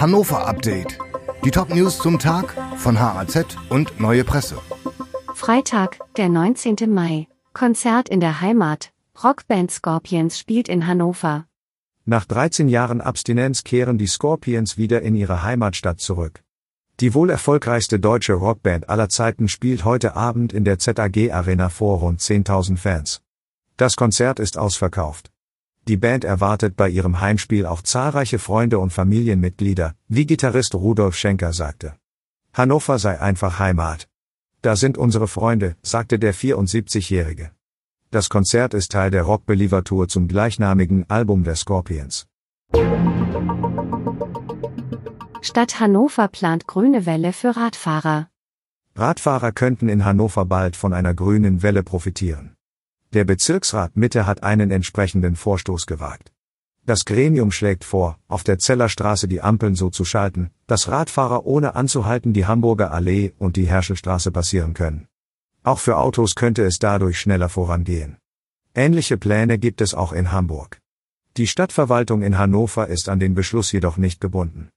Hannover Update. Die Top-News zum Tag von HAZ und Neue Presse. Freitag, der 19. Mai. Konzert in der Heimat. Rockband Scorpions spielt in Hannover. Nach 13 Jahren Abstinenz kehren die Scorpions wieder in ihre Heimatstadt zurück. Die wohl erfolgreichste deutsche Rockband aller Zeiten spielt heute Abend in der ZAG Arena vor rund 10.000 Fans. Das Konzert ist ausverkauft. Die Band erwartet bei ihrem Heimspiel auch zahlreiche Freunde und Familienmitglieder, wie Gitarrist Rudolf Schenker sagte. Hannover sei einfach Heimat. Da sind unsere Freunde, sagte der 74-Jährige. Das Konzert ist Teil der Rock Believer Tour zum gleichnamigen Album der Scorpions. Stadt Hannover plant grüne Welle für Radfahrer. Radfahrer könnten in Hannover bald von einer grünen Welle profitieren. Der Bezirksrat Mitte hat einen entsprechenden Vorstoß gewagt. Das Gremium schlägt vor, auf der Zellerstraße die Ampeln so zu schalten, dass Radfahrer ohne anzuhalten die Hamburger Allee und die Herschelstraße passieren können. Auch für Autos könnte es dadurch schneller vorangehen. Ähnliche Pläne gibt es auch in Hamburg. Die Stadtverwaltung in Hannover ist an den Beschluss jedoch nicht gebunden.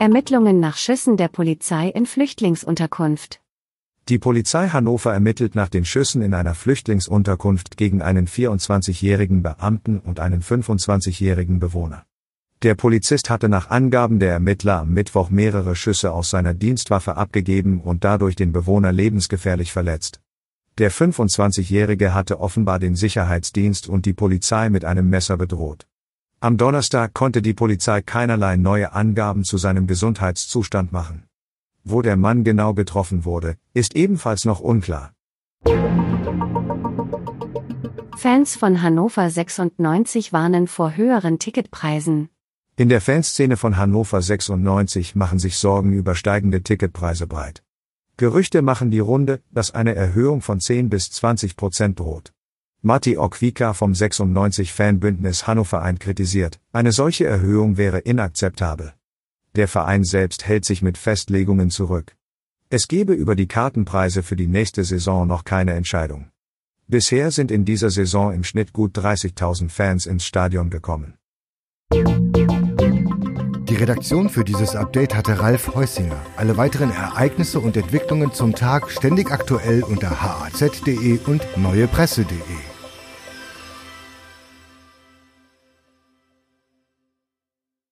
Ermittlungen nach Schüssen der Polizei in Flüchtlingsunterkunft. Die Polizei Hannover ermittelt nach den Schüssen in einer Flüchtlingsunterkunft gegen einen 24-jährigen Beamten und einen 25-jährigen Bewohner. Der Polizist hatte nach Angaben der Ermittler am Mittwoch mehrere Schüsse aus seiner Dienstwaffe abgegeben und dadurch den Bewohner lebensgefährlich verletzt. Der 25-jährige hatte offenbar den Sicherheitsdienst und die Polizei mit einem Messer bedroht. Am Donnerstag konnte die Polizei keinerlei neue Angaben zu seinem Gesundheitszustand machen. Wo der Mann genau getroffen wurde, ist ebenfalls noch unklar. Fans von Hannover 96 warnen vor höheren Ticketpreisen. In der Fanszene von Hannover 96 machen sich Sorgen über steigende Ticketpreise breit. Gerüchte machen die Runde, dass eine Erhöhung von 10 bis 20 Prozent droht. Matti Okwika vom 96 Fanbündnis Hannover ein kritisiert, eine solche Erhöhung wäre inakzeptabel. Der Verein selbst hält sich mit Festlegungen zurück. Es gebe über die Kartenpreise für die nächste Saison noch keine Entscheidung. Bisher sind in dieser Saison im Schnitt gut 30.000 Fans ins Stadion gekommen. Die Redaktion für dieses Update hatte Ralf Heusinger. Alle weiteren Ereignisse und Entwicklungen zum Tag ständig aktuell unter haz.de und neuepresse.de.